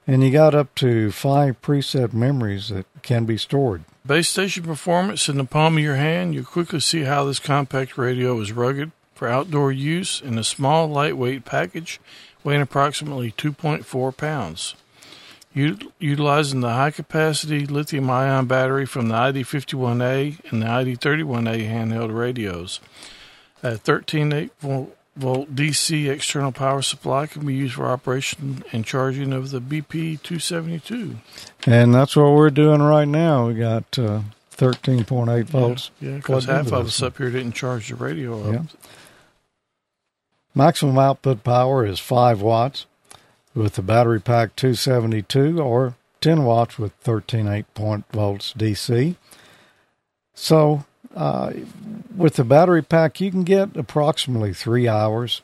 and you got up to five preset memories that can be stored.
Base station performance in the palm of your hand, you quickly see how this compact radio is rugged for outdoor use in a small, lightweight package weighing approximately 2.4 pounds. Utilizing the high capacity lithium ion battery from the ID51A and the ID31A handheld radios. A 13.8 volt, DC external power supply can be used for operation and charging of the BP272.
And that's what we're doing right now. We got uh, 13.8 volts.
Yeah, because
plugged
half of us up here didn't charge the radio up.
Yeah. Maximum output power is 5 watts with the battery pack 272 or 10 watts with 13.8 point volts DC. So, uh, with the battery pack, you can get approximately three hours.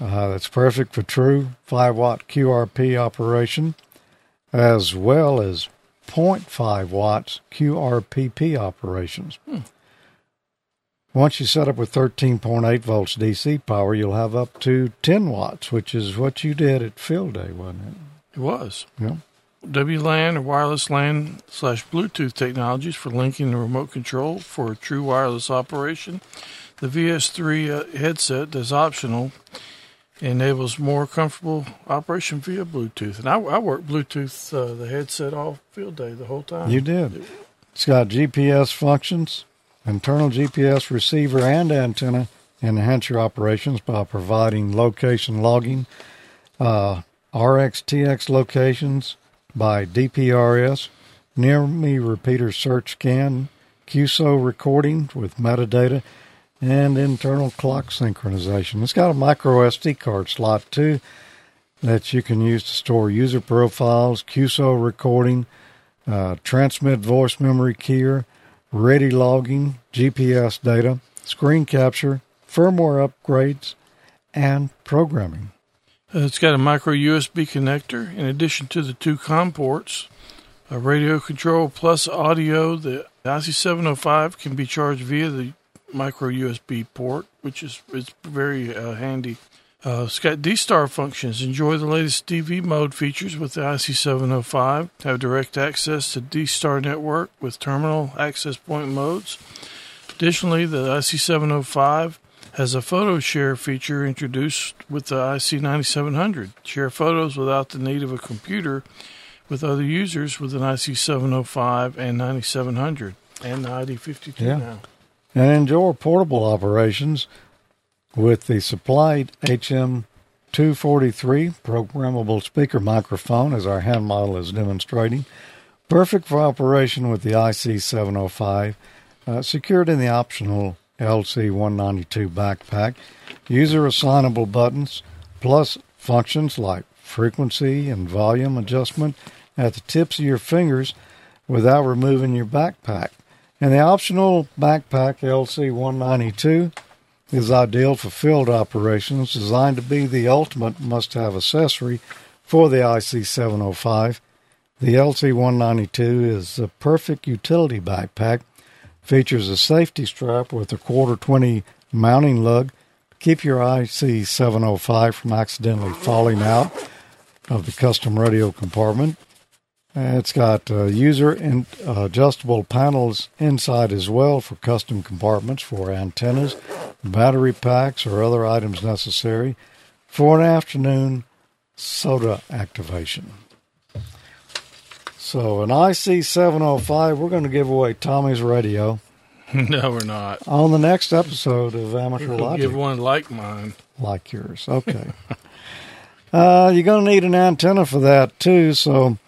Uh, that's perfect for true 5 watt QRP operation as well as 0.5 watts QRPP operations. Once you set up with 13.8 volts DC power, you'll have up to 10 watts, which is what you did at field day, wasn't
It
It was. Yeah.
WLAN or wireless LAN slash Bluetooth technologies for linking the remote control for a true wireless operation. The VS3 uh, headset is optional. Enables more comfortable operation via Bluetooth. And I, I worked Bluetooth uh, the headset all field day the whole time.
You did. It's got GPS functions, internal GPS receiver and antenna, enhance your operations by providing location logging, uh, RxTX locations by DPRS, near me repeater search scan, QSO recording with metadata, and internal clock synchronization. It's got a micro SD card slot too that you can use to store user profiles, QSO recording, uh, transmit voice memory keyer, ready logging, GPS data, screen capture, firmware upgrades, and programming.
Uh, it's got a micro USB connector in addition to the two COM ports, a radio control plus audio. The IC705 can be charged via the micro USB port, which is it's very uh, handy. Uh, it's got D-Star functions. Enjoy the latest DV mode features with the IC705. Have direct access to D-Star network with terminal access point modes. Additionally, the IC705 has a photo share feature introduced with the IC9700. Share photos without the need of a computer with other users with an IC705 and 9700 and the ID52
Yeah.
now.
and enjoy portable operations with the supplied HM243 programmable speaker microphone, as our hand model is demonstrating. Perfect for operation with the IC705, uh, secured in the optional LC192 backpack. User assignable buttons, plus functions like frequency and volume adjustment at the tips of your fingers without removing your backpack. And the optional backpack LC192 is ideal for field operations, designed to be the ultimate must have accessory for the IC705. The LC192 is a perfect utility backpack, features a safety strap with a quarter 20 mounting lug. Keep your IC705 from accidentally falling out of the custom radio compartment. Uh, It's got uh, user and uh, adjustable panels inside as well for custom compartments for antennas, battery packs, or other items necessary for an afternoon SOTA activation. So, an IC705, we're going to give away Tommy's radio
no, we're not.
on the next episode of Amateur Logic,
give one like mine.
like yours. Okay. uh, you're going to need an antenna for that too. So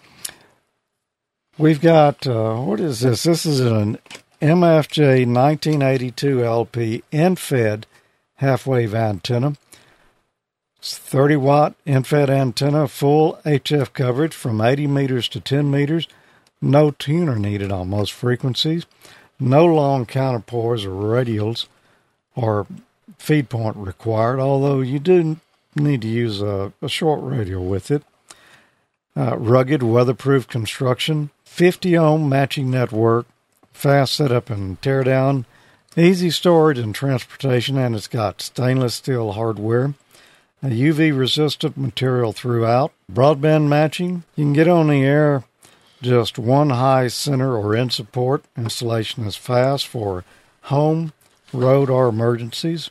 we've got uh, what is this? This is an MFJ 1982 LP end-fed half-wave antenna. It's 30 watt end-fed antenna, full HF coverage from 80 meters to 10 meters. No tuner needed on most frequencies. No long counterpoise or radials or feed point required, although you do need to use a, a short radio with it. Uh, rugged, weatherproof construction, 50 ohm matching network, fast setup and teardown, easy storage and transportation, and it's got stainless steel hardware, a UV resistant material throughout, broadband matching. You can get on the air just one high center or end support. Installation is fast for home, road, or emergencies.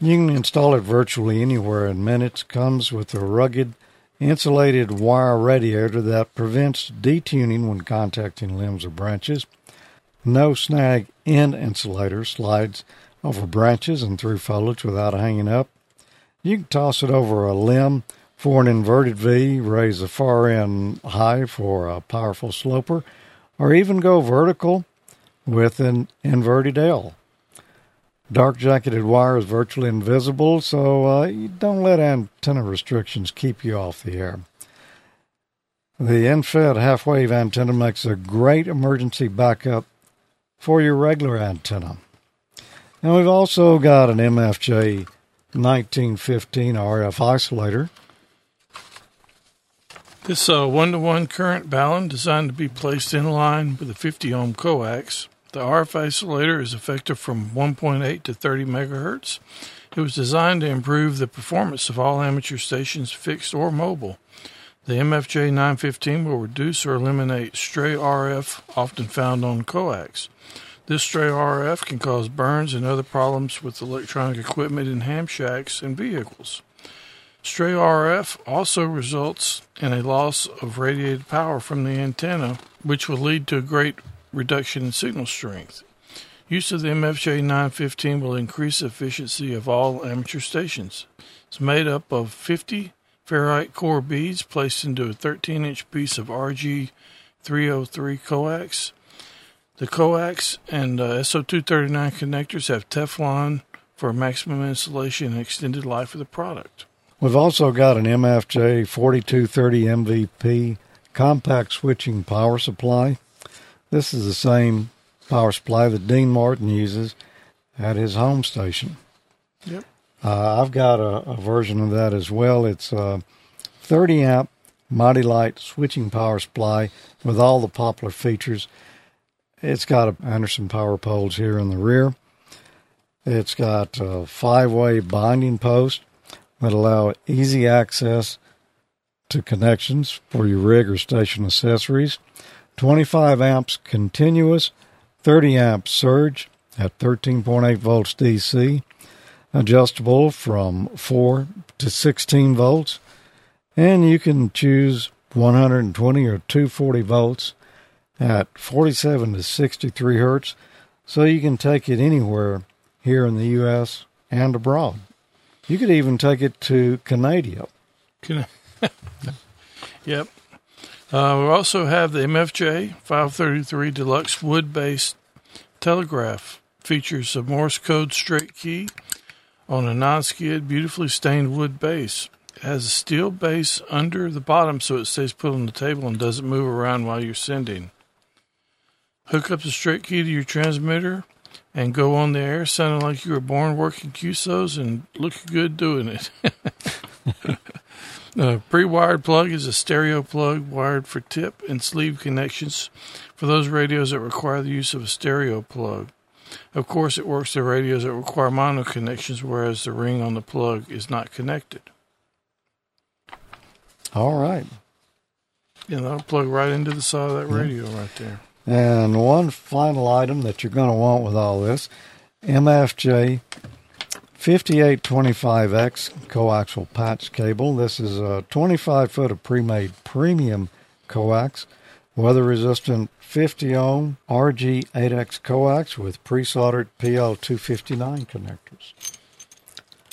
You can install it virtually anywhere in minutes. Comes with a rugged insulated wire radiator that prevents detuning when contacting limbs or branches. No snag end insulator slides over branches and through foliage without hanging up. You can toss it over a limb for an inverted V, raise the far end high for a powerful sloper, or even go vertical with an inverted L. Dark jacketed wire is virtually invisible, so uh, don't let antenna restrictions keep you off the air. The end-fed half-wave antenna makes a great emergency backup for your regular antenna. And we've also got an MFJ 1915 RF isolator.
This uh, one-to-one current balun designed to be placed in line with a 50 ohm coax. The RF isolator is effective from 1.8 to 30 megahertz. It was designed to improve the performance of all amateur stations, fixed or mobile. The MFJ 915 will reduce or eliminate stray RF often found on coax. This stray RF can cause burns and other problems with electronic equipment in ham shacks and vehicles. Stray RF also results in a loss of radiated power from the antenna, which will lead to a great reduction in signal strength. Use of the MFJ 915 will increase the efficiency of all amateur stations. It's made up of 50 ferrite core beads placed into a 13 inch piece of RG 303 coax. The coax and uh, SO239 connectors have Teflon for maximum insulation and extended life of the product.
We've also got an MFJ 4230 MVP compact switching power supply. This is the same power supply that Dean Martin uses at his home station.
Yep.
Uh, I've got a, a, version of that as well. It's a 30 amp MightyLite switching power supply with all the popular features. It's got Anderson power poles here in the rear. It's got a five way binding post that allow easy access to connections for your rig or station accessories. 25 amps continuous, 30 amp surge at 13.8 volts DC, adjustable from 4 to 16 volts, and you can choose 120 or 240 volts at 47 to 63 hertz, so you can take it anywhere here in the U.S. and abroad. You could even take it to Canada.
Can yep. Uh, we also have the MFJ 533 Deluxe wood based telegraph. Features a Morse code straight key on a non skid, beautifully stained wood base. It has a steel base under the bottom so it stays put on the table and doesn't move around while you're sending. Hook up the straight key to your transmitter and go on the air sounding like you were born working QSOs and look good doing it. A pre-wired plug is a stereo plug wired for tip and sleeve connections for those radios that require the use of a stereo plug. Of course, it works the radios that require mono connections, whereas the ring on the plug is not connected.
All right.
Yeah, that'll plug right into the side of that radio yeah. right there.
And one final item that you're going to want with all this MFJ 5825X coaxial patch cable. This is a 25 foot of pre made premium coax, weather resistant 50 ohm RG8X coax with pre soldered PL259 connectors.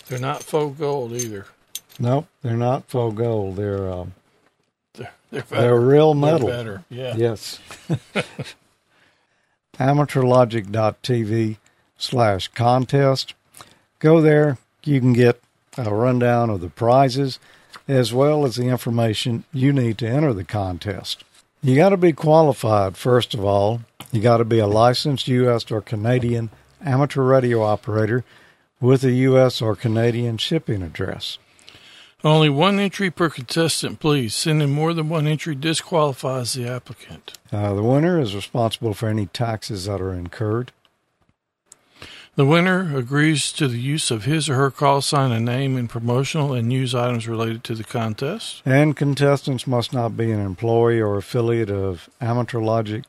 They're not faux gold either.
Nope, they're not faux gold. They're um,
they're, they're,
they're, real metal.
They're better, yeah.
Yes. AmateurLogic.tv slash contest. Go there. You can get a rundown of the prizes as well as the information you need to enter the contest. You got to be qualified, first of all. You got to be a licensed U.S. or Canadian amateur radio operator with a U.S. or Canadian shipping address.
Only one entry per contestant, please. Sending more than one entry disqualifies the applicant.
Uh, the winner is responsible for any taxes that are incurred.
The winner agrees to the use of his or her call sign and name in promotional and news items related to the contest.
And contestants must not be an employee or affiliate of Amateur Logic,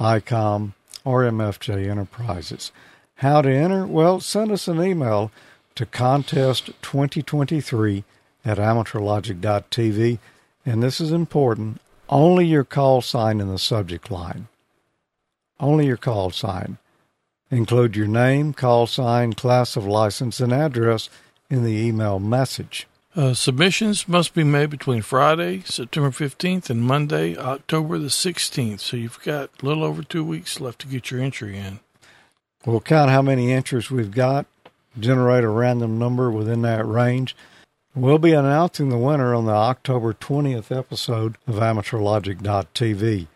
ICOM, or MFJ Enterprises. How to enter? Well, send us an email to contest2023 at amateurlogic.tv. And this is important only your call sign in the subject line. Only your call sign. Include your name, call sign, class of license, and address in the email message.
Uh, submissions must be made between Friday, September 15th, and Monday, October the 16th. So you've got a little over two weeks left to get your entry in.
We'll count how many entries we've got, generate a random number within that range. We'll be announcing the winner on the October 20th episode of AmateurLogic.tv.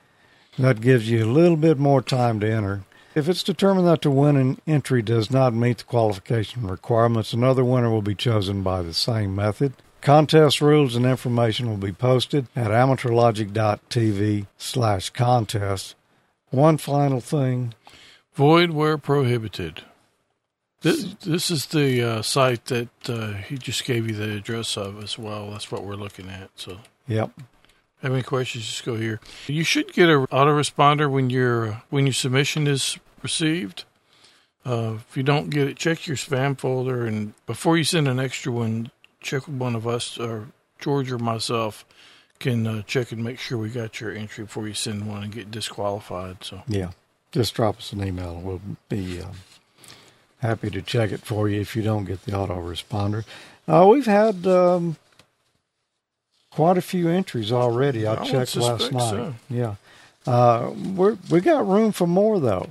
That gives you a little bit more time to enter. If it's determined that the winning entry does not meet the qualification requirements, another winner will be chosen by the same method. Contest rules and information will be posted at amateurlogic.tv slash contest. One final thing.
Void where prohibited. This, this is the uh, site that uh, he just gave you the address of as well. That's what we're looking at. So,
yep.
Have any questions? Just go here. You should get an autoresponder when your when your submission is received. Uh, if you don't get it, check your spam folder, and before you send an extra one, check with one of us or George or myself can uh, check and make sure we got your entry before you send one and get disqualified. So
yeah, just drop us an email. and We'll be um, happy to check it for you if you don't get the autoresponder. Uh, we've had um, quite a few entries already. I, I checked last night. So. Yeah. Uh, we're, we got room for more, though.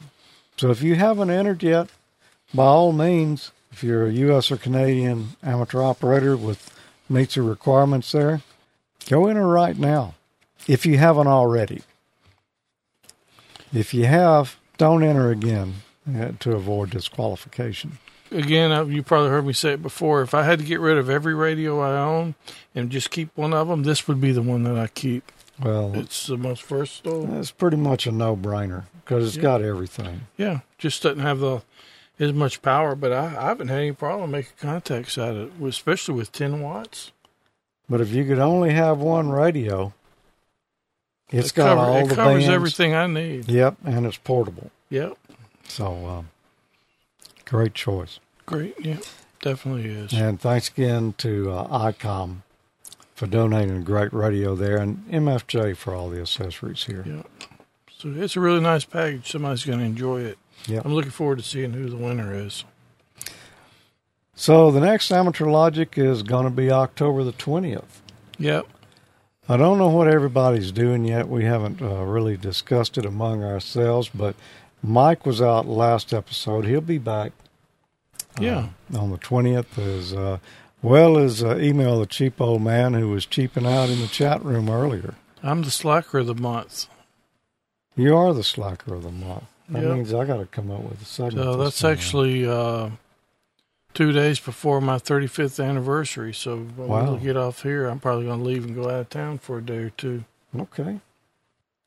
So if you haven't entered yet, by all means, if you're a U.S. or Canadian amateur operator with meets the requirements there, go enter right now if you haven't already. If you have, don't enter again uh, to avoid disqualification.
Again, you probably heard me say it before. If I had to get rid of every radio I own and just keep one of them, this would be the one that I keep.
Well,
It's the most versatile.
it's pretty much a no-brainer because it's
Yeah.
got everything.
Yeah, just doesn't have the as much power, but I, I haven't had any problem making contacts out of it, especially with 10 watts.
But if you could only have one radio, it's
it
got
cover-
all
it
the
covers
bands.
everything I need.
Yep, and it's portable.
Yep,
So, um, great choice.
great. Yeah, definitely is.
And thanks again to uh, ICOM for donating a great radio there, and MFJ for all the accessories here.
Yeah. So it's a really nice package. Somebody's going to enjoy it.
Yep.
I'm looking forward to seeing who the winner is.
So the next Amateur Logic is going to be October the twentieth.
Yep.
I don't know what everybody's doing yet. We haven't uh, really discussed it among ourselves, but Mike was out last episode. He'll be back. uh,
Yeah.
on the twentieth as uh, well as uh, Emile the cheap old man who was cheaping out in the chat room earlier.
I'm the slacker of the month.
You are the slacker of the month. That
Yep.
means I got to come up with a segment.
So that's
time.
actually uh, two days before my 35th anniversary. So when
Wow.
we get off here, I'm probably going to leave and go out of town for a day or two.
Okay.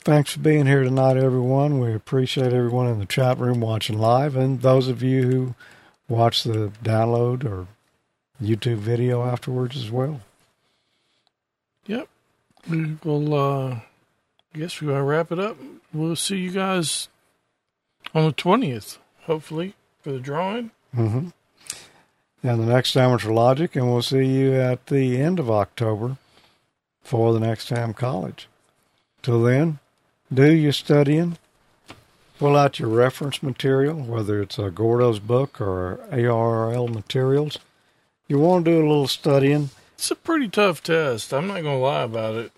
Thanks for being here tonight, everyone. We appreciate everyone in the chat room watching live, and those of you who watch the download or YouTube video afterwards as well. Yep.
We will, uh, I guess we're going to wrap it up. We'll see you guys on the 20th, hopefully, for the drawing.
Mm-hmm. And the next Amateur Logic, and we'll see you at the end of October for the next Ham College. Till then, do your studying. Pull out your reference material, whether it's a Gordo's book or ARRL materials. You want to do a little studying,
It's a pretty tough test. I'm not going to lie about it.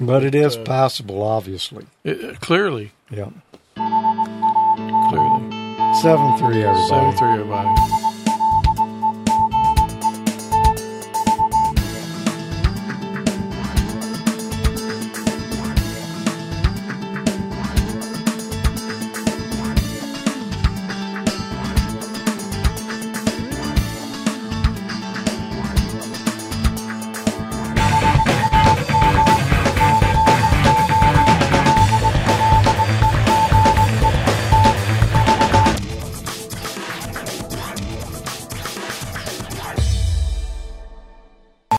But it is
uh,
passable, obviously.
it, uh, clearly,
Yeah.
clearly.
Seven three, everybody.
Seven three, everybody.